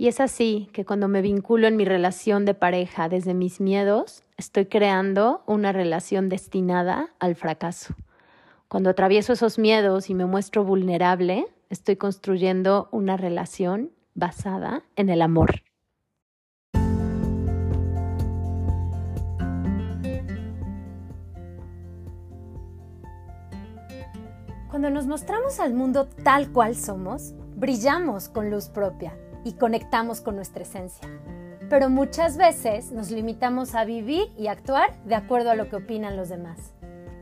Y es así que cuando me vinculo en mi relación de pareja desde mis miedos, estoy creando una relación destinada al fracaso. Cuando atravieso esos miedos y me muestro vulnerable, estoy construyendo una relación basada en el amor. Cuando nos mostramos al mundo tal cual somos, brillamos con luz propia y conectamos con nuestra esencia. Pero muchas veces nos limitamos a vivir y actuar de acuerdo a lo que opinan los demás.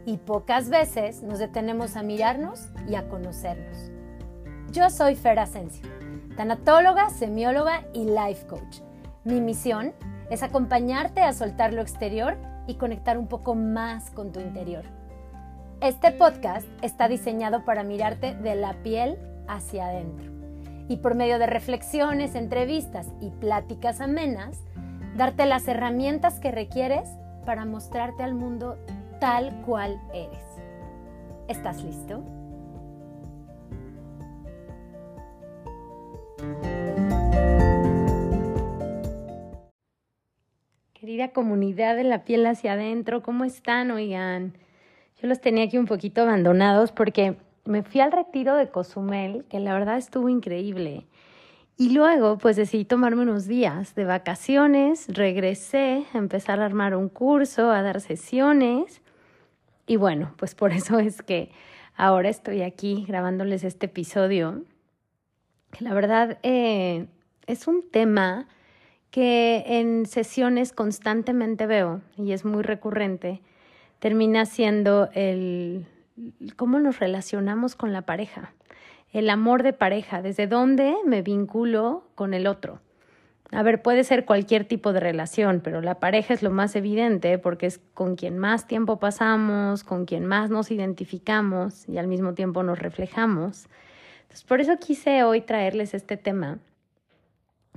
Y pocas veces nos detenemos a mirarnos y a conocernos. Yo soy Fer Asensio, tanatóloga, semióloga y life coach. Mi misión es acompañarte a soltar lo exterior y conectar un poco más con tu interior. Este podcast está diseñado para mirarte de la piel hacia adentro y por medio de reflexiones, entrevistas y pláticas amenas, darte las herramientas que requieres para mostrarte al mundo tal cual eres. ¿Estás listo? Querida comunidad de la piel hacia adentro, ¿cómo están? Oigan, yo los tenía aquí un poquito abandonados porque me fui al retiro de Cozumel, que la verdad estuvo increíble. Y luego, pues decidí tomarme unos días de vacaciones, regresé a empezar a armar un curso, a dar sesiones. Y bueno, pues por eso es que ahora estoy aquí grabándoles este episodio. Que la verdad eh, es un tema que en sesiones constantemente veo y es muy recurrente. Termina siendo el cómo nos relacionamos con la pareja, el amor de pareja, desde dónde me vinculo con el otro. A ver, puede ser cualquier tipo de relación, pero la pareja es lo más evidente porque es con quien más tiempo pasamos, con quien más nos identificamos y al mismo tiempo nos reflejamos. Entonces, por eso quise hoy traerles este tema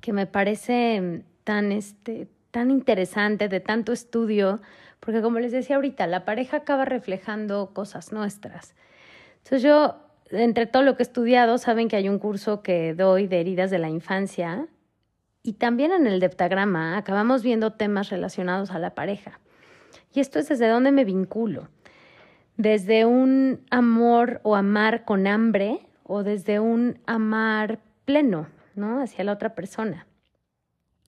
que me parece tan, este, tan interesante, de tanto estudio, porque como les decía ahorita, la pareja acaba reflejando cosas nuestras. Entonces yo, entre todo lo que he estudiado, saben que hay un curso que doy de heridas de la infancia y también en el deptagrama acabamos viendo temas relacionados a la pareja. Y esto es desde dónde me vinculo. Desde un amor o amar con hambre o desde un amar pleno, ¿no? Hacia la otra persona.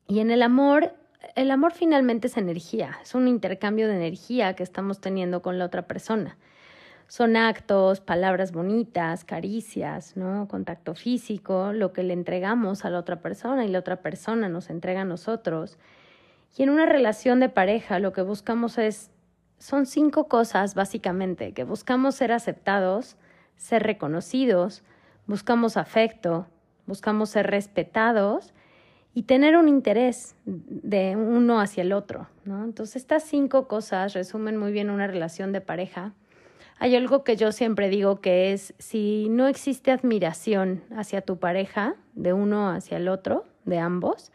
Y en el amor el amor finalmente es energía, es un intercambio de energía que estamos teniendo con la otra persona. Son actos, palabras bonitas, caricias, ¿no? Contacto físico, lo que le entregamos a la otra persona y la otra persona nos entrega a nosotros. Y en una relación de pareja lo que buscamos es son cinco cosas básicamente, que buscamos ser aceptados, ser reconocidos, buscamos afecto, buscamos ser respetados y tener un interés de uno hacia el otro, ¿no? Entonces, estas cinco cosas resumen muy bien una relación de pareja. Hay algo que yo siempre digo que es, si no existe admiración hacia tu pareja, de uno hacia el otro, de ambos,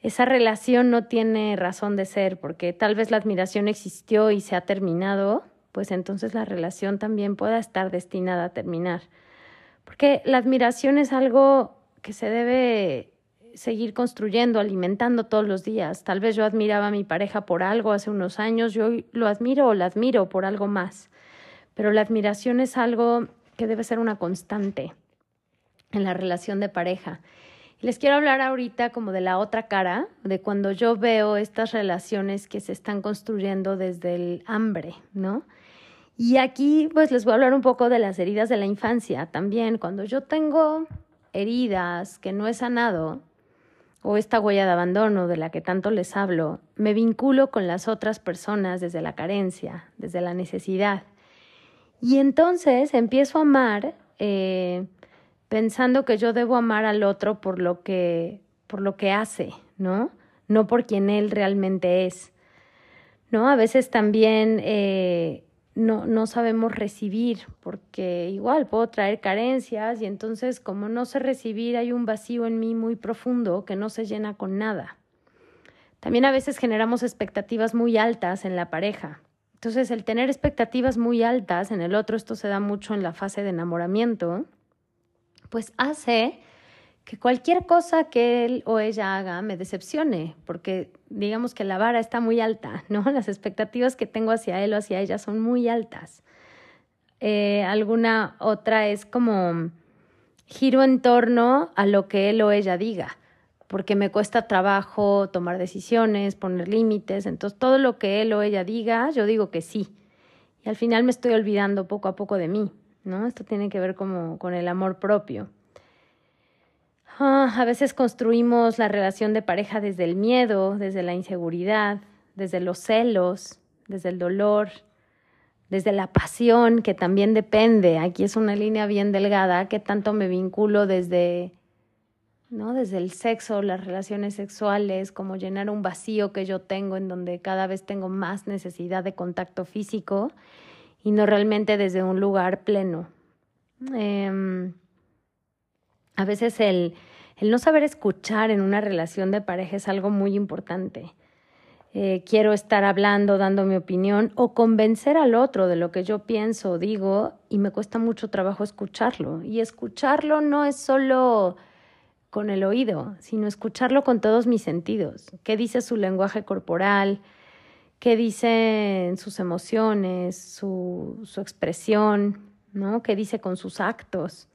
esa relación no tiene razón de ser, porque tal vez la admiración existió y se ha terminado, pues entonces la relación también pueda estar destinada a terminar. Porque la admiración es algo que se debe seguir construyendo, alimentando todos los días. Tal vez yo admiraba a mi pareja por algo hace unos años, yo lo admiro o la admiro por algo más. Pero la admiración es algo que debe ser una constante en la relación de pareja. Y les quiero hablar ahorita como de la otra cara, de cuando yo veo estas relaciones que se están construyendo desde el hambre, ¿no? Y aquí pues les voy a hablar un poco de las heridas de la infancia también. Cuando yo tengo heridas que no he sanado, o esta huella de abandono de la que tanto les hablo, me vinculo con las otras personas desde la carencia, desde la necesidad. Y entonces empiezo a amar eh, pensando que yo debo amar al otro por lo que, por lo que hace, ¿no? No por quien él realmente es. ¿No? A veces también eh, no, no sabemos recibir, porque igual puedo traer carencias y entonces como no sé recibir hay un vacío en mí muy profundo que no se llena con nada. También a veces generamos expectativas muy altas en la pareja. Entonces el tener expectativas muy altas en el otro, esto se da mucho en la fase de enamoramiento, pues hace que cualquier cosa que él o ella haga me decepcione, porque digamos que la vara está muy alta, ¿no? Las expectativas que tengo hacia él o hacia ella son muy altas. Eh, alguna otra es como giro en torno a lo que él o ella diga, porque me cuesta trabajo tomar decisiones, poner límites, entonces todo lo que él o ella diga, yo digo que sí. Y al final me estoy olvidando poco a poco de mí, ¿no? Esto tiene que ver como con el amor propio. Ah, a veces construimos la relación de pareja desde el miedo, desde la inseguridad, desde los celos, desde el dolor, desde la pasión, que también depende. Aquí es una línea bien delgada, que tanto me vinculo desde, ¿no? Desde el sexo, las relaciones sexuales, como llenar un vacío que yo tengo en donde cada vez tengo más necesidad de contacto físico y no realmente desde un lugar pleno. Eh, a veces el, no saber escuchar en una relación de pareja es algo muy importante. Eh, quiero estar hablando, dando mi opinión o convencer al otro de lo que yo pienso o digo y me cuesta mucho trabajo escucharlo. Y escucharlo no es solo con el oído, sino escucharlo con todos mis sentidos. ¿Qué dice su lenguaje corporal? ¿Qué dicen sus emociones, su, su expresión? ¿no? ¿Qué dice con sus actos?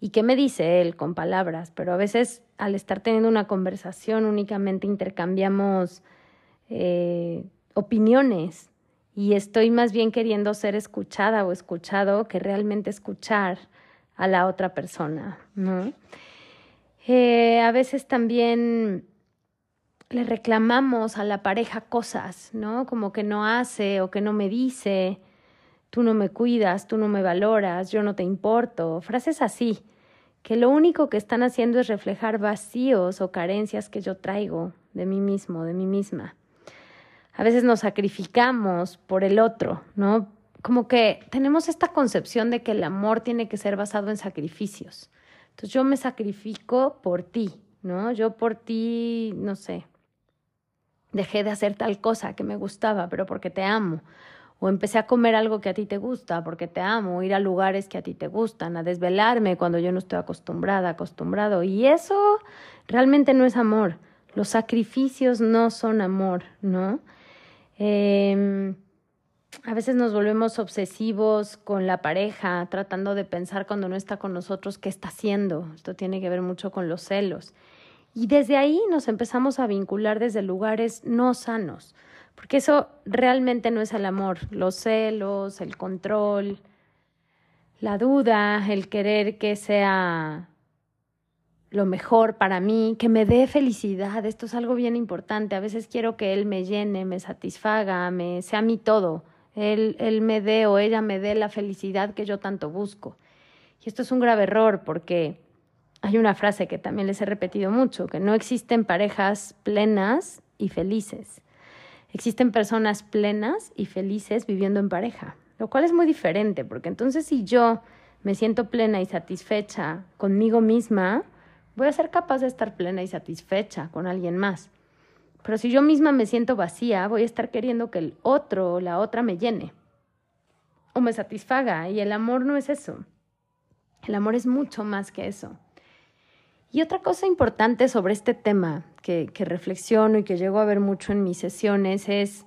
¿Y qué me dice él con palabras? Pero a veces al estar teniendo una conversación únicamente intercambiamos eh, opiniones y estoy más bien queriendo ser escuchada o escuchado que realmente escuchar a la otra persona, ¿no? Eh, a veces también le reclamamos a la pareja cosas, ¿no? Como que no hace o que no me dice, tú no me cuidas, tú no me valoras, yo no te importo, frases así que lo único que están haciendo es reflejar vacíos o carencias que yo traigo de mí mismo, de mí misma. A veces nos sacrificamos por el otro, ¿no? Como que tenemos esta concepción de que el amor tiene que ser basado en sacrificios. Entonces yo me sacrifico por ti, ¿no? Yo por ti, no sé, dejé de hacer tal cosa que me gustaba, pero porque te amo o empecé a comer algo que a ti te gusta porque te amo, ir a lugares que a ti te gustan, a desvelarme cuando yo no estoy acostumbrada, acostumbrado. Y eso realmente no es amor. Los sacrificios no son amor, ¿no? Em, a veces nos volvemos obsesivos con la pareja, tratando de pensar cuando no está con nosotros qué está haciendo. Esto tiene que ver mucho con los celos. Y desde ahí nos empezamos a vincular desde lugares no sanos porque eso realmente no es el amor, los celos, el control, la duda, el querer que sea lo mejor para mí, que me dé felicidad, esto es algo bien importante. A veces quiero que él me llene, me satisfaga, me sea mi todo. Él, él me dé o ella me dé la felicidad que yo tanto busco. Y esto es un grave error porque hay una frase que también les he repetido mucho, que no existen parejas plenas y felices. Existen personas plenas y felices viviendo en pareja, lo cual es muy diferente, porque entonces si yo me siento plena y satisfecha conmigo misma, voy a ser capaz de estar plena y satisfecha con alguien más. Pero si yo misma me siento vacía, voy a estar queriendo que el otro o la otra me llene o me satisfaga. Y el amor no es eso. El amor es mucho más que eso. Y otra cosa importante sobre este tema que, reflexiono y que llego a ver mucho en mis sesiones es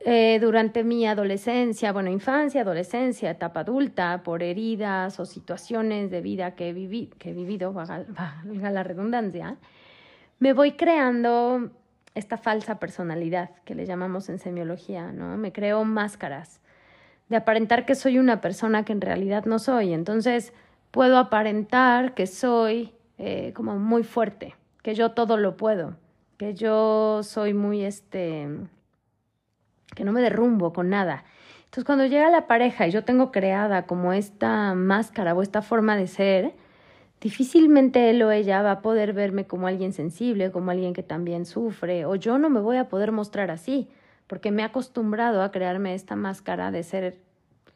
eh, durante mi adolescencia, bueno, infancia, adolescencia, etapa adulta, por heridas o situaciones de vida que he, que he vivido, valga, la redundancia, me voy creando esta falsa personalidad que le llamamos en semiología, ¿no? Me creo máscaras de aparentar que soy una persona que en realidad no soy. Entonces, puedo aparentar que soy eh, como muy fuerte, que yo todo lo puedo, que yo soy muy este, que no me derrumbo con nada. Entonces cuando llega la pareja y yo tengo creada como esta máscara o esta forma de ser, difícilmente él o ella va a poder verme como alguien sensible, como alguien que también sufre, o yo no me voy a poder mostrar así, porque me he acostumbrado a crearme esta máscara de ser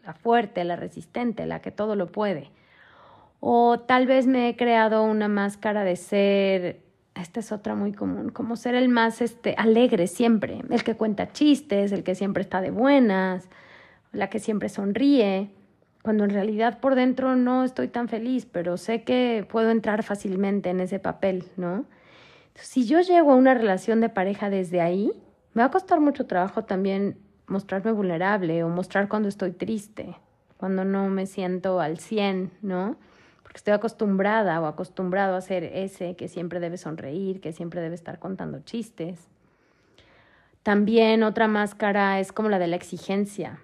la fuerte, la resistente, la que todo lo puede. O tal vez me he creado una máscara de ser, esta es otra muy común, como ser el más este, alegre siempre, el que cuenta chistes, el que siempre está de buenas, la que siempre sonríe. cuando en realidad por dentro no estoy tan feliz, pero sé que puedo entrar fácilmente en ese papel, ¿no? si yo llego a una relación de pareja desde ahí, me va a costar mucho trabajo también mostrarme vulnerable o mostrar cuando estoy triste, cuando no me siento al 100, ¿no? Porque estoy acostumbrada o acostumbrado a ser ese que siempre debe sonreír, que siempre debe estar contando chistes. También otra máscara es como la de la exigencia.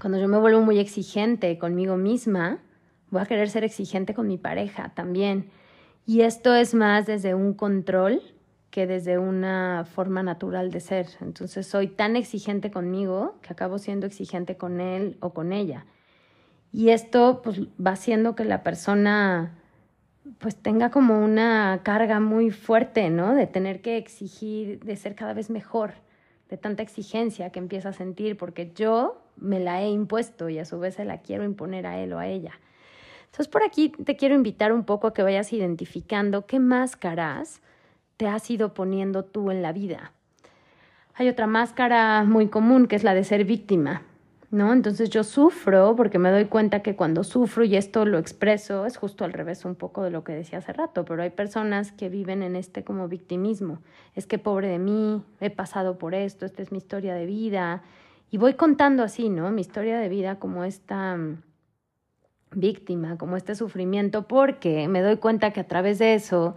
Cuando yo me vuelvo muy exigente conmigo misma, voy a querer ser exigente con mi pareja también. Y esto es más desde un control que desde una forma natural de ser. Entonces soy tan exigente conmigo que acabo siendo exigente con él o con ella. Y esto pues va haciendo que la persona pues tenga como una carga muy fuerte, ¿no? De tener que exigir, de ser cada vez mejor, de tanta exigencia que empieza a sentir, porque yo me la he impuesto y a su vez se la quiero imponer a él o a ella. Entonces por aquí te quiero invitar un poco a que vayas identificando qué máscaras te has ido poniendo tú en la vida. Hay otra máscara muy común que es la de ser víctima, ¿no? Entonces yo sufro porque me doy cuenta que cuando sufro y esto lo expreso es justo al revés un poco de lo que decía hace rato, pero hay personas que viven en este como victimismo. Es que pobre de mí, he pasado por esto, esta es mi historia de vida y voy contando así, ¿no? Mi historia de vida como esta mm, víctima, como este sufrimiento, porque me doy cuenta que a través de eso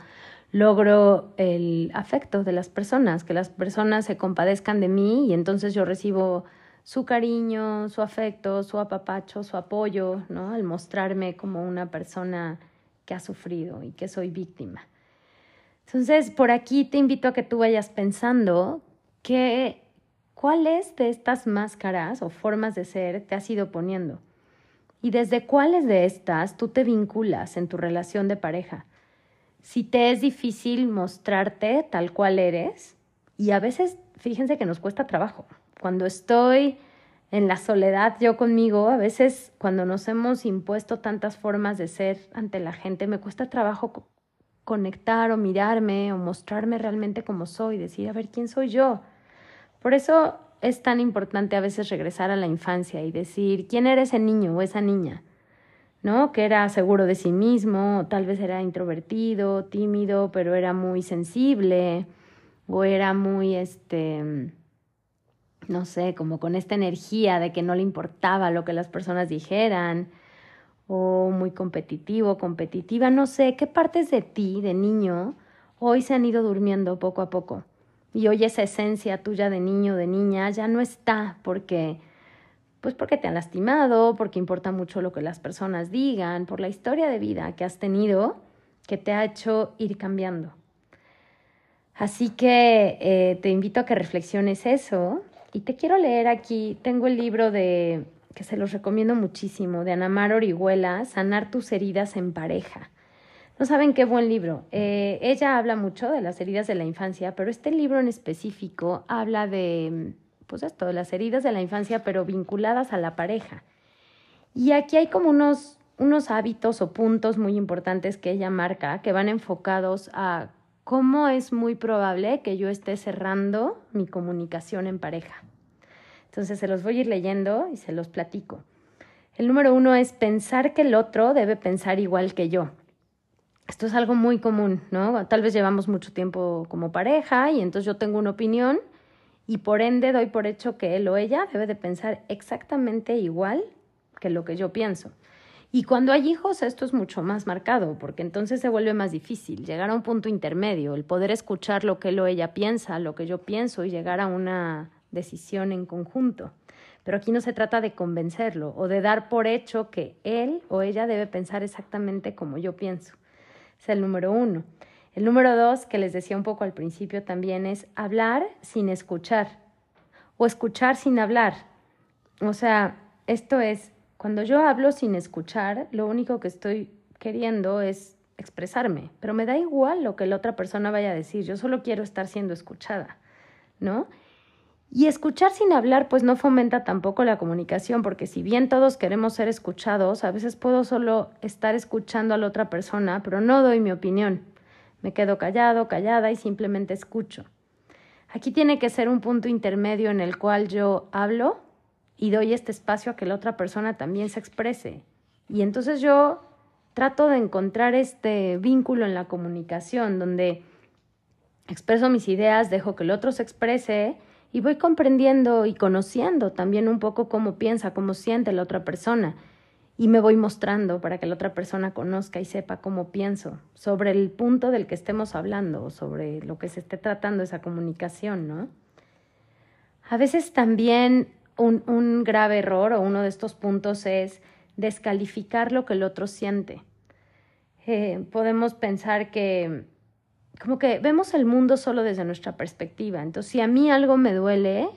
logro el afecto de las personas, que las personas se compadezcan de mí y entonces yo recibo su cariño, su afecto, su apapacho, su apoyo, ¿no? Al mostrarme como una persona que ha sufrido y que soy víctima. Entonces, por aquí te invito a que tú vayas pensando que cuáles de estas máscaras o formas de ser te has ido poniendo y desde cuáles de estas tú te vinculas en tu relación de pareja si te es difícil mostrarte tal cual eres, y a veces, fíjense que nos cuesta trabajo. Cuando estoy en la soledad yo conmigo, a veces cuando nos hemos impuesto tantas formas de ser ante la gente, me cuesta trabajo conectar o mirarme o mostrarme realmente como soy, decir, a ver, ¿quién soy yo? Por eso es tan importante a veces regresar a la infancia y decir, ¿quién era ese niño o esa niña? ¿no? Que era seguro de sí mismo, tal vez era introvertido, tímido, pero era muy sensible, o era muy, este, no sé, como con esta energía de que no le importaba lo que las personas dijeran, o muy competitivo, competitiva, no sé, qué partes de ti, de niño, hoy se han ido durmiendo poco a poco. Y hoy esa esencia tuya de niño, de niña, ya no está porque pues porque te han lastimado, porque importa mucho lo que las personas digan, por la historia de vida que has tenido que te ha hecho ir cambiando. Así que eh, te invito a que reflexiones eso y te quiero leer aquí, tengo el libro de que se los recomiendo muchísimo, de Anamar Orihuela, Sanar tus heridas en pareja. No saben qué buen libro. Eh, ella habla mucho de las heridas de la infancia, pero este libro en específico habla de pues esto, de las heridas de la infancia, pero vinculadas a la pareja. Y aquí hay como unos, unos hábitos o puntos muy importantes que ella marca, que van enfocados a cómo es muy probable que yo esté cerrando mi comunicación en pareja. Entonces se los voy a ir leyendo y se los platico. El número uno es pensar que el otro debe pensar igual que yo. Esto es algo muy común, ¿no? Tal vez llevamos mucho tiempo como pareja y entonces yo tengo una opinión y por ende doy por hecho que él o ella debe de pensar exactamente igual que lo que yo pienso. Y cuando hay hijos esto es mucho más marcado, porque entonces se vuelve más difícil llegar a un punto intermedio, el poder escuchar lo que él o ella piensa, lo que yo pienso y llegar a una decisión en conjunto. Pero aquí no se trata de convencerlo o de dar por hecho que él o ella debe pensar exactamente como yo pienso. Es el número uno. El número dos, que les decía un poco al principio también, es hablar sin escuchar o escuchar sin hablar. O sea, esto es, cuando yo hablo sin escuchar, lo único que estoy queriendo es expresarme, pero me da igual lo que la otra persona vaya a decir, yo solo quiero estar siendo escuchada, ¿no? Y escuchar sin hablar pues no fomenta tampoco la comunicación, porque si bien todos queremos ser escuchados, a veces puedo solo estar escuchando a la otra persona, pero no doy mi opinión. Me quedo callado, callada y simplemente escucho. Aquí tiene que ser un punto intermedio en el cual yo hablo y doy este espacio a que la otra persona también se exprese. Y entonces yo trato de encontrar este vínculo en la comunicación donde expreso mis ideas, dejo que el otro se exprese y voy comprendiendo y conociendo también un poco cómo piensa, cómo siente la otra persona y me voy mostrando para que la otra persona conozca y sepa cómo pienso sobre el punto del que estemos hablando, sobre lo que se esté tratando esa comunicación, ¿no? A veces también un, un grave error o uno de estos puntos es descalificar lo que el otro siente. Eh, podemos pensar que como que vemos el mundo solo desde nuestra perspectiva. Entonces, si a mí algo me duele,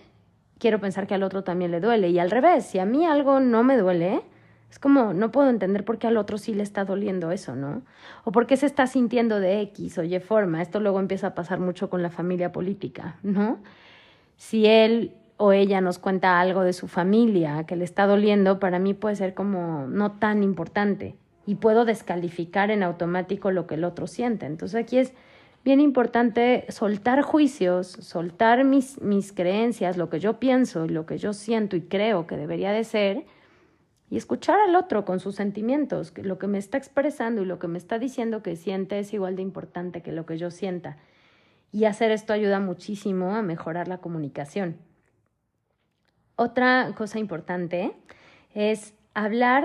quiero pensar que al otro también le duele. Y al revés, si a mí algo no me duele, es como, no puedo entender por qué al otro sí le está doliendo eso, ¿no? O por qué se está sintiendo de X o Y forma. Esto luego empieza a pasar mucho con la familia política, ¿no? Si él o ella nos cuenta algo de su familia que le está doliendo, para mí puede ser como no tan importante y puedo descalificar en automático lo que el otro siente. Entonces aquí es bien importante soltar juicios, soltar mis, mis creencias, lo que yo pienso y lo que yo siento y creo que debería de ser y escuchar al otro con sus sentimientos, que lo que me está expresando y lo que me está diciendo que siente es igual de importante que lo que yo sienta. Y hacer esto ayuda muchísimo a mejorar la comunicación. Otra cosa importante es hablar,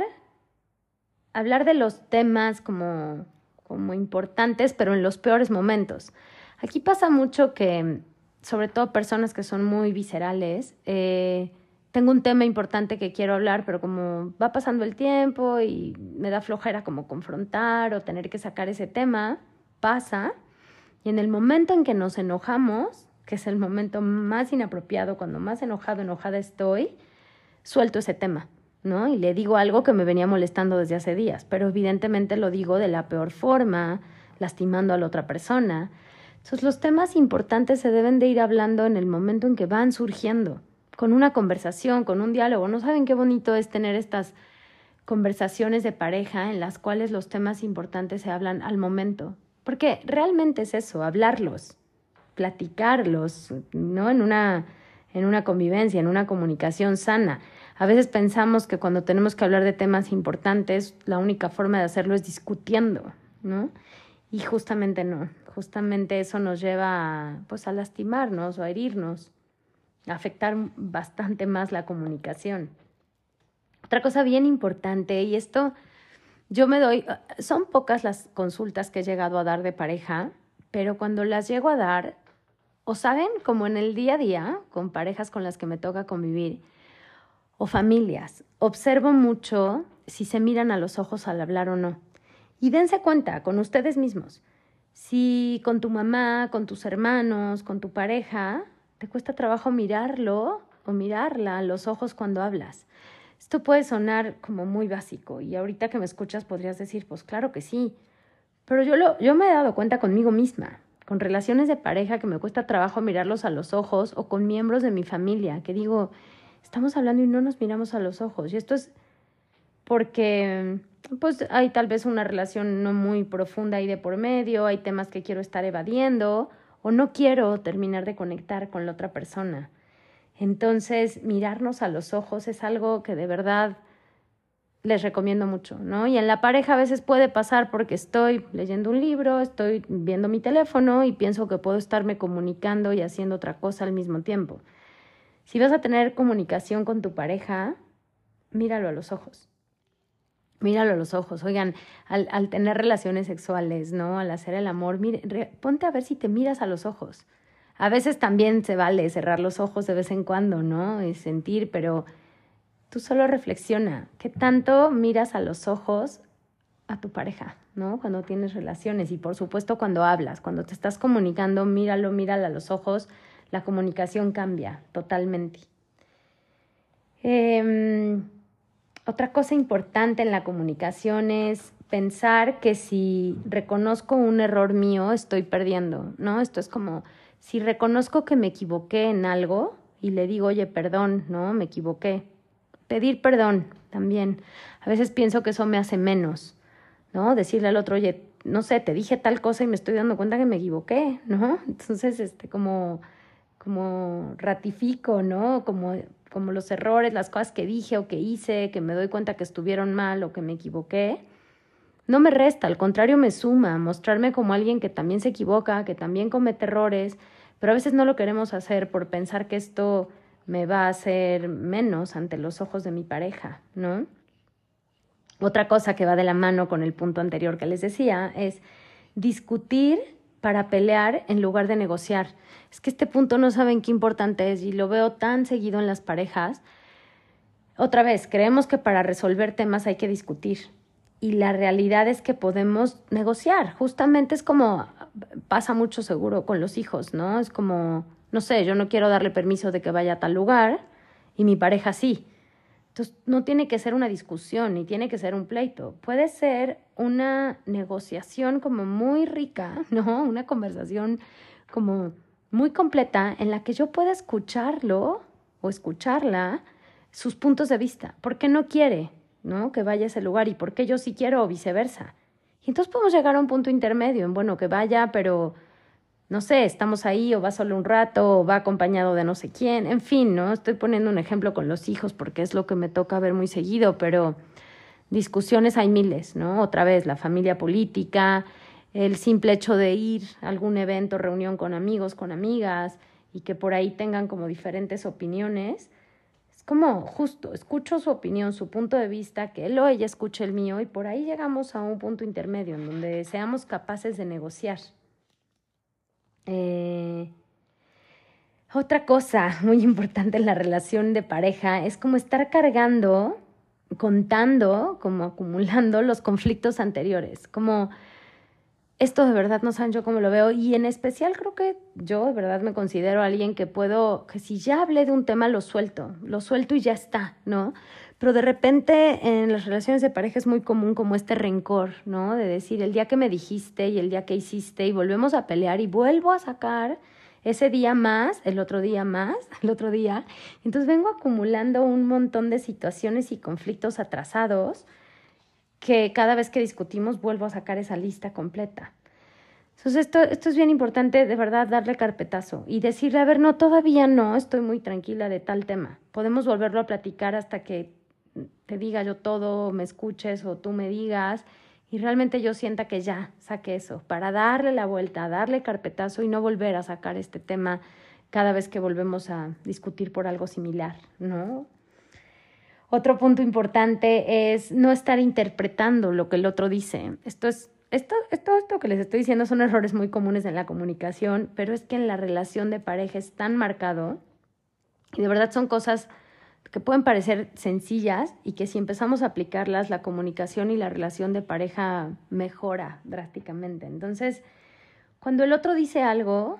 hablar de los temas como, como importantes, pero en los peores momentos. Aquí pasa mucho que, sobre todo personas que son muy viscerales, eh, tengo un tema importante que quiero hablar, pero como va pasando el tiempo y me da flojera como confrontar o tener que sacar ese tema, pasa. Y en el momento en que nos enojamos, que es el momento más inapropiado, cuando más enojado, enojada estoy, suelto ese tema, ¿no? Y le digo algo que me venía molestando desde hace días, pero evidentemente lo digo de la peor forma, lastimando a la otra persona. Entonces los temas importantes se deben de ir hablando en el momento en que van surgiendo con una conversación, con un diálogo. ¿No saben qué bonito es tener estas conversaciones de pareja en las cuales los temas importantes se hablan al momento? Porque realmente es eso, hablarlos, platicarlos, ¿no? En una, en una convivencia, en una comunicación sana. A veces pensamos que cuando tenemos que hablar de temas importantes, la única forma de hacerlo es discutiendo, ¿no? Y justamente no, justamente eso nos lleva pues, a lastimarnos o a herirnos afectar bastante más la comunicación. Otra cosa bien importante, y esto yo me doy, son pocas las consultas que he llegado a dar de pareja, pero cuando las llego a dar, o saben, como en el día a día, con parejas con las que me toca convivir, o familias, observo mucho si se miran a los ojos al hablar o no. Y dense cuenta con ustedes mismos, si con tu mamá, con tus hermanos, con tu pareja, te cuesta trabajo mirarlo o mirarla a los ojos cuando hablas. Esto puede sonar como muy básico y ahorita que me escuchas podrías decir, pues claro que sí, pero yo, lo, yo me he dado cuenta conmigo misma, con relaciones de pareja que me cuesta trabajo mirarlos a los ojos o con miembros de mi familia que digo, estamos hablando y no nos miramos a los ojos. Y esto es porque pues hay tal vez una relación no muy profunda ahí de por medio, hay temas que quiero estar evadiendo o no quiero terminar de conectar con la otra persona. Entonces, mirarnos a los ojos es algo que de verdad les recomiendo mucho, ¿no? Y en la pareja a veces puede pasar porque estoy leyendo un libro, estoy viendo mi teléfono y pienso que puedo estarme comunicando y haciendo otra cosa al mismo tiempo. Si vas a tener comunicación con tu pareja, míralo a los ojos míralo a los ojos. Oigan, al, al, tener relaciones sexuales, ¿no? Al hacer el amor, mire, ponte a ver si te miras a los ojos. A veces también se vale cerrar los ojos de vez en cuando, ¿no? Y sentir, pero tú solo reflexiona. ¿Qué tanto miras a los ojos a tu pareja, ¿no? Cuando tienes relaciones y por supuesto cuando hablas, cuando te estás comunicando, míralo, míralo a los ojos, la comunicación cambia totalmente. Eh, otra cosa importante en la comunicación es pensar que si reconozco un error mío, estoy perdiendo, ¿no? Esto es como si reconozco que me equivoqué en algo y le digo, oye, perdón, ¿no? Me equivoqué. Pedir perdón también. A veces pienso que eso me hace menos, ¿no? Decirle al otro, oye, no sé, te dije tal cosa y me estoy dando cuenta que me equivoqué, ¿no? Entonces, este, como como ratifico, ¿no? Como como los errores, las cosas que dije o que hice, que me doy cuenta que estuvieron mal o que me equivoqué, no me resta, al contrario me suma, mostrarme como alguien que también se equivoca, que también comete errores, pero a veces no lo queremos hacer por pensar que esto me va a hacer menos ante los ojos de mi pareja, ¿no? Otra cosa que va de la mano con el punto anterior que les decía es discutir para pelear en lugar de negociar. Es que este punto no saben qué importante es y lo veo tan seguido en las parejas. Otra vez, creemos que para resolver temas hay que discutir y la realidad es que podemos negociar. Justamente es como pasa mucho seguro con los hijos, ¿no? Es como, no sé, yo no quiero darle permiso de que vaya a tal lugar y mi pareja sí. Entonces, no tiene que ser una discusión ni tiene que ser un pleito. Puede ser una negociación como muy rica, ¿no? Una conversación como muy completa en la que yo pueda escucharlo o escucharla sus puntos de vista. ¿Por qué no quiere, ¿no? Que vaya a ese lugar y por qué yo sí quiero o viceversa. Y entonces podemos llegar a un punto intermedio en, bueno, que vaya, pero no sé, estamos ahí o va solo un rato o va acompañado de no sé quién, en fin, ¿no? Estoy poniendo un ejemplo con los hijos porque es lo que me toca ver muy seguido, pero discusiones hay miles, ¿no? Otra vez, la familia política, el simple hecho de ir a algún evento, reunión con amigos, con amigas y que por ahí tengan como diferentes opiniones. Es como justo, escucho su opinión, su punto de vista, que él o ella escuche el mío y por ahí llegamos a un punto intermedio en donde seamos capaces de negociar. Eh, otra cosa muy importante en la relación de pareja es como estar cargando, contando, como acumulando los conflictos anteriores, como esto de verdad no saben yo cómo lo veo y en especial creo que yo de verdad me considero alguien que puedo, que si ya hablé de un tema lo suelto, lo suelto y ya está, ¿no? Pero de repente en las relaciones de pareja es muy común como este rencor, ¿no? De decir, el día que me dijiste y el día que hiciste y volvemos a pelear y vuelvo a sacar ese día más, el otro día más, el otro día. Entonces vengo acumulando un montón de situaciones y conflictos atrasados que cada vez que discutimos vuelvo a sacar esa lista completa. Entonces esto, esto es bien importante, de verdad, darle carpetazo y decirle, a ver, no, todavía no, estoy muy tranquila de tal tema. Podemos volverlo a platicar hasta que te diga yo todo, me escuches o tú me digas y realmente yo sienta que ya saqué eso, para darle la vuelta, darle carpetazo y no volver a sacar este tema cada vez que volvemos a discutir por algo similar, ¿no? Otro punto importante es no estar interpretando lo que el otro dice. Esto es esto, esto, esto que les estoy diciendo son errores muy comunes en la comunicación, pero es que en la relación de pareja es tan marcado y de verdad son cosas que pueden parecer sencillas y que si empezamos a aplicarlas, la comunicación y la relación de pareja mejora drásticamente. Entonces, cuando el otro dice algo,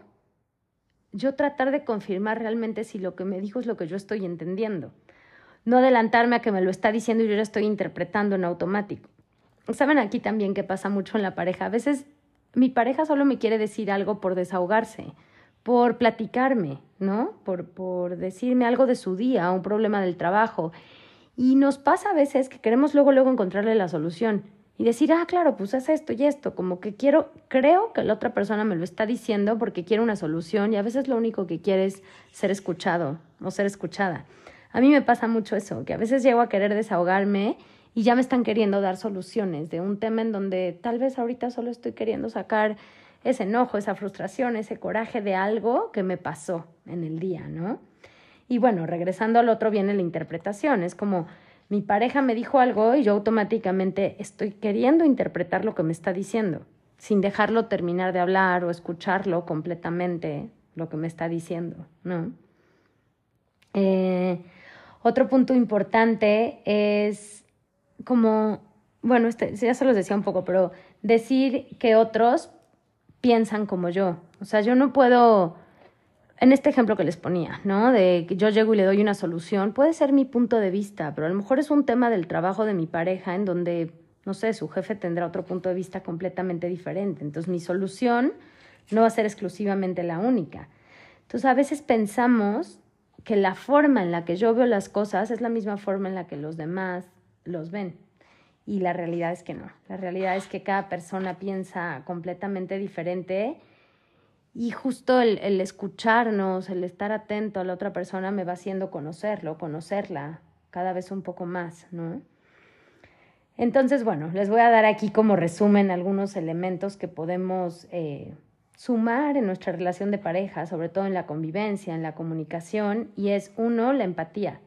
yo tratar de confirmar realmente si lo que me dijo es lo que yo estoy entendiendo. No adelantarme a que me lo está diciendo y yo ya estoy interpretando en automático. Saben aquí también que pasa mucho en la pareja. A veces mi pareja solo me quiere decir algo por desahogarse por platicarme, ¿no? Por, por decirme algo de su día, un problema del trabajo. Y nos pasa a veces que queremos luego, luego encontrarle la solución y decir, ah, claro, pues haz esto y esto, como que quiero, creo que la otra persona me lo está diciendo porque quiere una solución y a veces lo único que quiere es ser escuchado o ser escuchada. A mí me pasa mucho eso, que a veces llego a querer desahogarme y ya me están queriendo dar soluciones de un tema en donde tal vez ahorita solo estoy queriendo sacar ese enojo, esa frustración, ese coraje de algo que me pasó en el día, ¿no? Y bueno, regresando al otro viene la interpretación, es como mi pareja me dijo algo y yo automáticamente estoy queriendo interpretar lo que me está diciendo, sin dejarlo terminar de hablar o escucharlo completamente lo que me está diciendo, ¿no? Eh, otro punto importante es como, bueno, este, ya se los decía un poco, pero decir que otros piensan como yo. O sea, yo no puedo, en este ejemplo que les ponía, ¿no? De que yo llego y le doy una solución, puede ser mi punto de vista, pero a lo mejor es un tema del trabajo de mi pareja en donde, no sé, su jefe tendrá otro punto de vista completamente diferente. Entonces mi solución no va a ser exclusivamente la única. Entonces a veces pensamos que la forma en la que yo veo las cosas es la misma forma en la que los demás los ven y la realidad es que no. La realidad es que cada persona piensa completamente diferente Y justo el, escucharnos, el estar atento a la otra persona me va haciendo conocerlo, conocerla cada vez un poco más, ¿no? Entonces, bueno, les voy a dar aquí como resumen algunos elementos que podemos eh, sumar en nuestra relación de pareja, sobre todo en la convivencia, en la comunicación, y es uno, la empatía.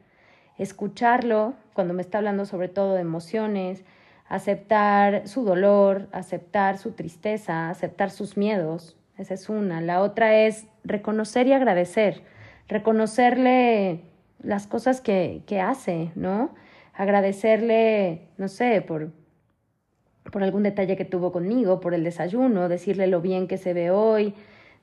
Escucharlo cuando me está hablando sobre todo de emociones, aceptar su dolor, aceptar su tristeza, aceptar sus miedos, esa es una. La otra es reconocer y agradecer, reconocerle las cosas que, que hace, ¿no? agradecerle, no sé, por, por algún detalle que tuvo conmigo, por el desayuno, decirle lo bien que se ve hoy,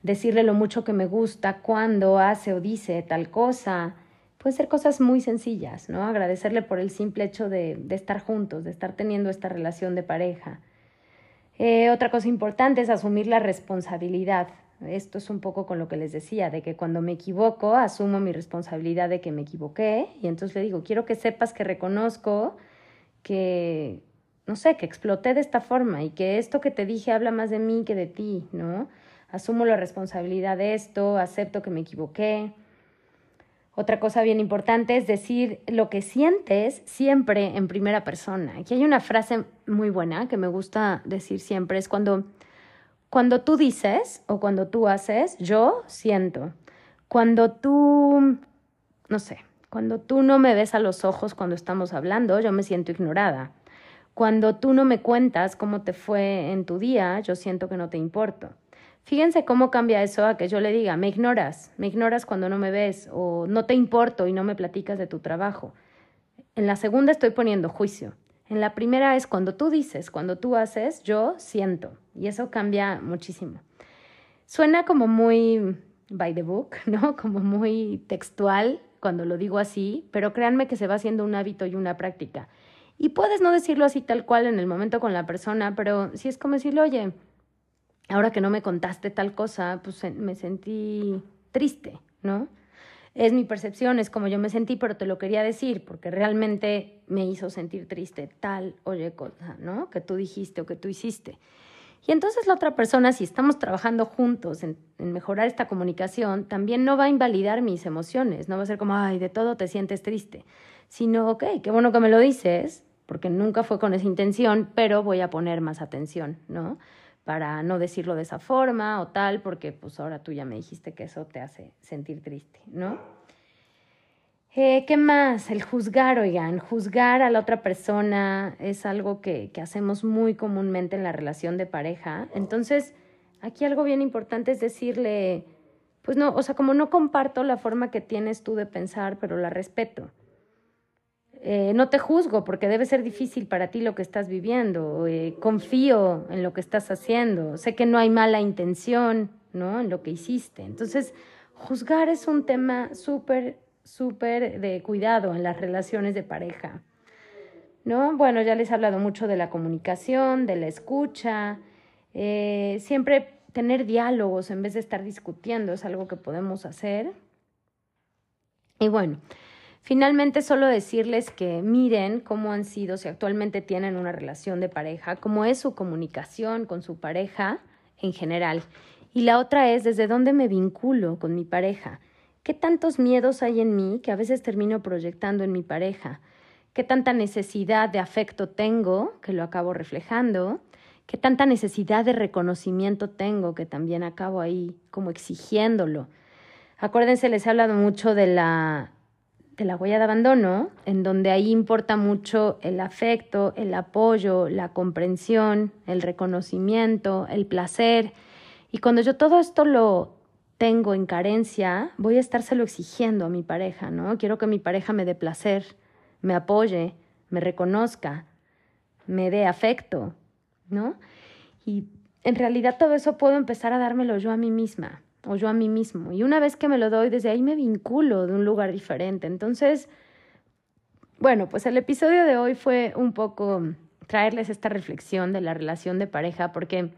decirle lo mucho que me gusta cuando hace o dice tal cosa. Puede ser cosas muy sencillas, ¿no? Agradecerle por el simple hecho de, de estar juntos, de estar teniendo esta relación de pareja. Eh, otra cosa importante es asumir la responsabilidad. Esto es un poco con lo que les decía, de que cuando me equivoco, asumo mi responsabilidad de que me equivoqué y entonces le digo, quiero que sepas que reconozco que, no sé, que exploté de esta forma y que esto que te dije habla más de mí que de ti, ¿no? Asumo la responsabilidad de esto, acepto que me equivoqué. Otra cosa bien importante es decir lo que sientes siempre en primera persona. Aquí hay una frase muy buena que me gusta decir siempre, es cuando cuando tú dices o cuando tú haces, yo siento. Cuando tú, no sé, cuando tú no me ves a los ojos cuando estamos hablando, yo me siento ignorada. Cuando tú no me cuentas cómo te fue en tu día, yo siento que no te importo. Fíjense cómo cambia eso a que yo le diga, me ignoras, me ignoras cuando no me ves o no te importo y no me platicas de tu trabajo. En la segunda estoy poniendo juicio. En la primera es cuando tú dices, cuando tú haces, yo siento. Y eso cambia muchísimo. Suena como muy by the book, ¿no? Como muy textual cuando lo digo así, pero créanme que se va haciendo un hábito y una práctica. Y puedes no decirlo así tal cual en el momento con la persona, pero si es como decirle, oye, ahora que no me contaste tal cosa, pues me sentí triste, ¿no? es mi percepción, es como yo me sentí, pero te lo quería decir porque realmente me hizo sentir triste tal oye cosa, ¿no? Que tú dijiste o que tú hiciste. Y entonces la otra persona, si estamos trabajando juntos en, mejorar esta comunicación, también no va a invalidar mis emociones, no va a ser como, ay, de todo te sientes triste, sino, ok, qué bueno que me lo dices, porque nunca fue con esa intención, pero voy a poner más atención, ¿no? Para no decirlo de esa forma o tal, porque pues ahora tú ya me dijiste que eso te hace sentir triste, ¿no? Eh, ¿Qué más? El juzgar, oigan, juzgar a la otra persona es algo que, que hacemos muy comúnmente en la relación de pareja. Entonces, aquí algo bien importante es decirle, pues no, o sea, como no comparto la forma que tienes tú de pensar, pero la respeto. Eh, no te juzgo porque debe ser difícil para ti lo que estás viviendo, eh, confío en lo que estás haciendo, sé que no hay mala intención, ¿no? En lo que hiciste. Entonces, juzgar es un tema súper, súper de cuidado en las relaciones de pareja, ¿no? Bueno, ya les he hablado mucho de la comunicación, de la escucha, eh, siempre tener diálogos en vez de estar discutiendo es algo que podemos hacer. Y bueno, Finalmente, solo decirles que miren cómo han sido, si actualmente tienen una relación de pareja, cómo es su comunicación con su pareja en general. Y la otra es desde dónde me vinculo con mi pareja. ¿Qué tantos miedos hay en mí que a veces termino proyectando en mi pareja? ¿Qué tanta necesidad de afecto tengo que lo acabo reflejando? ¿Qué tanta necesidad de reconocimiento tengo que también acabo ahí como exigiéndolo? Acuérdense, les he hablado mucho de la de la huella de abandono, en donde ahí importa mucho el afecto, el apoyo, la comprensión, el reconocimiento, el placer. Y cuando yo todo esto lo tengo en carencia, voy a estárselo exigiendo a mi pareja, ¿no? Quiero que mi pareja me dé placer, me apoye, me reconozca, me dé afecto, ¿no? Y en realidad todo eso puedo empezar a dármelo yo a mí misma o yo a mí mismo. Y una vez que me lo doy, desde ahí me vinculo de un lugar diferente. Entonces, bueno, pues el episodio de hoy fue un poco traerles esta reflexión de la relación de pareja, porque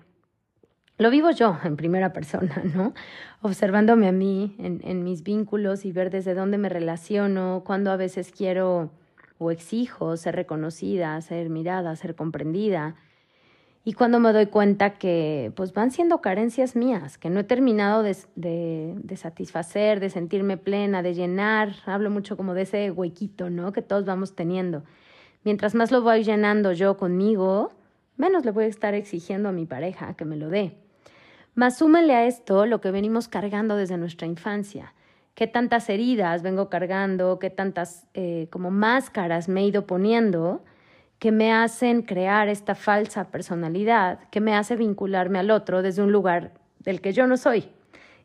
lo vivo yo en primera persona, ¿no? Observándome a mí en, en mis vínculos y ver desde dónde me relaciono, cuando a veces quiero o exijo ser reconocida, ser mirada, ser comprendida y cuando me doy cuenta que pues van siendo carencias mías, que no he terminado de, satisfacer, de sentirme plena, de llenar, hablo mucho como de ese huequito, ¿no? Que todos vamos teniendo. Mientras más lo voy llenando yo conmigo, menos le voy a estar exigiendo a mi pareja que me lo dé. Más súmele a esto lo que venimos cargando desde nuestra infancia. Qué tantas heridas vengo cargando, qué tantas eh, como máscaras me he ido poniendo que me hacen crear esta falsa personalidad, que me hace vincularme al otro desde un lugar del que yo no soy,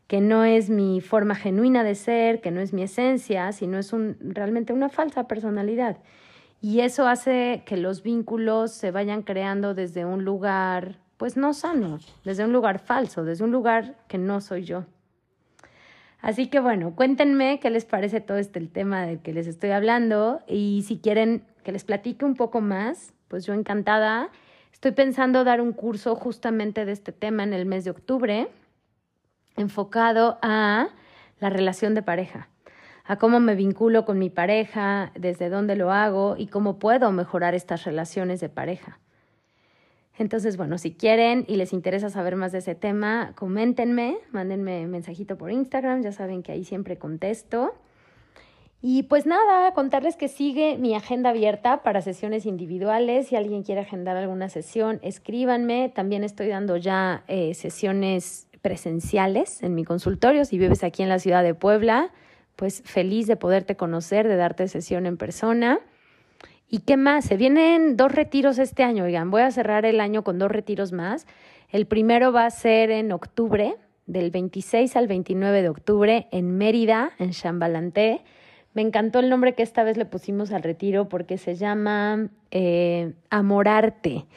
que no es mi forma genuina de ser, que no es mi esencia, sino es realmente una falsa personalidad. Y eso hace que los vínculos se vayan creando desde un lugar, pues no sano, desde un lugar falso, desde un lugar que no soy yo. Así que bueno, cuéntenme qué les parece todo este el tema del que les estoy hablando y si quieren que les platique un poco más, pues yo encantada. Estoy pensando dar un curso justamente de este tema en el mes de octubre, enfocado a la relación de pareja, a cómo me vinculo con mi pareja, desde dónde lo hago y cómo puedo mejorar estas relaciones de pareja. Entonces, bueno, si quieren y les interesa saber más de ese tema, coméntenme, mándenme mensajito por Instagram, ya saben que ahí siempre contesto. Y pues nada, contarles que sigue mi agenda abierta para sesiones individuales. Si alguien quiere agendar alguna sesión, escríbanme. También estoy dando ya eh, sesiones presenciales en mi consultorio. Si vives aquí en la ciudad de Puebla, pues feliz de poderte conocer, de darte sesión en persona. ¿Y qué más? Se vienen dos retiros este año, oigan, voy a cerrar el año con dos retiros más. El primero va a ser en octubre, del 26 al 29 de octubre, en Mérida, en Chambalanté. Me encantó el nombre que esta vez le pusimos al retiro porque se llama eh, Amorarte.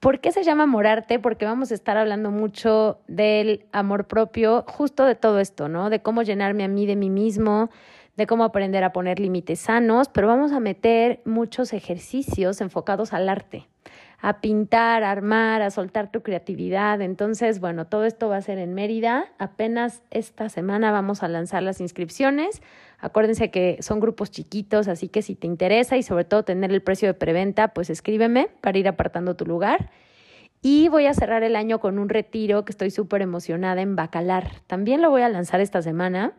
¿Por qué se llama Amorarte? Porque vamos a estar hablando mucho del amor propio, justo de todo esto, ¿no? De cómo llenarme a mí de mí mismo, de cómo aprender a poner límites sanos, pero vamos a meter muchos ejercicios enfocados al arte a pintar, a armar, a soltar tu creatividad. Entonces, bueno, todo esto va a ser en Mérida. Apenas esta semana vamos a lanzar las inscripciones. Acuérdense que son grupos chiquitos, así que si te interesa y sobre todo tener el precio de preventa, pues escríbeme para ir apartando tu lugar. Y voy a cerrar el año con un retiro que estoy súper emocionada en Bacalar. También lo voy a lanzar esta semana.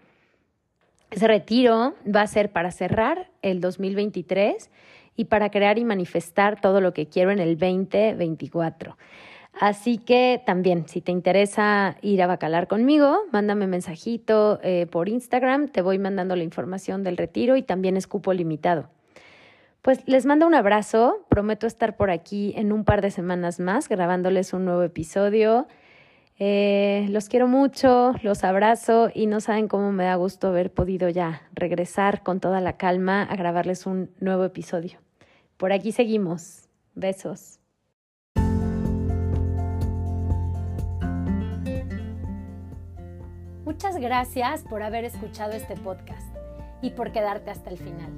Ese retiro va a ser para cerrar el 2023 y para crear y manifestar todo lo que quiero en el 2024. Así que también, si te interesa ir a Bacalar conmigo, mándame mensajito eh, por Instagram, te voy mandando la información del retiro y también es cupo limitado. Pues les mando un abrazo, prometo estar por aquí en un par de semanas más grabándoles un nuevo episodio. Eh, los quiero mucho, los abrazo y no saben cómo me da gusto haber podido ya regresar con toda la calma a grabarles un nuevo episodio. Por aquí seguimos. Besos. Muchas gracias por haber escuchado este podcast y por quedarte hasta el final.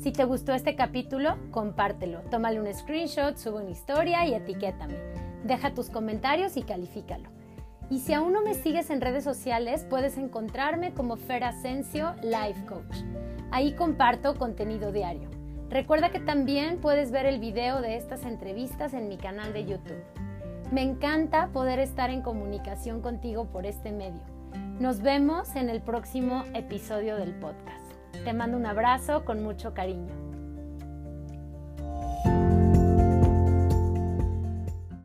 Si te gustó este capítulo, compártelo, tómale un screenshot, sube una historia y etiquétame. Deja tus comentarios y califícalo. Y si aún no me sigues en redes sociales, puedes encontrarme como Fer Asensio Life Coach. Ahí comparto contenido diario. Recuerda que también puedes ver el video de estas entrevistas en mi canal de YouTube. Me encanta poder estar en comunicación contigo por este medio. Nos vemos en el próximo episodio del podcast. Te mando un abrazo con mucho cariño.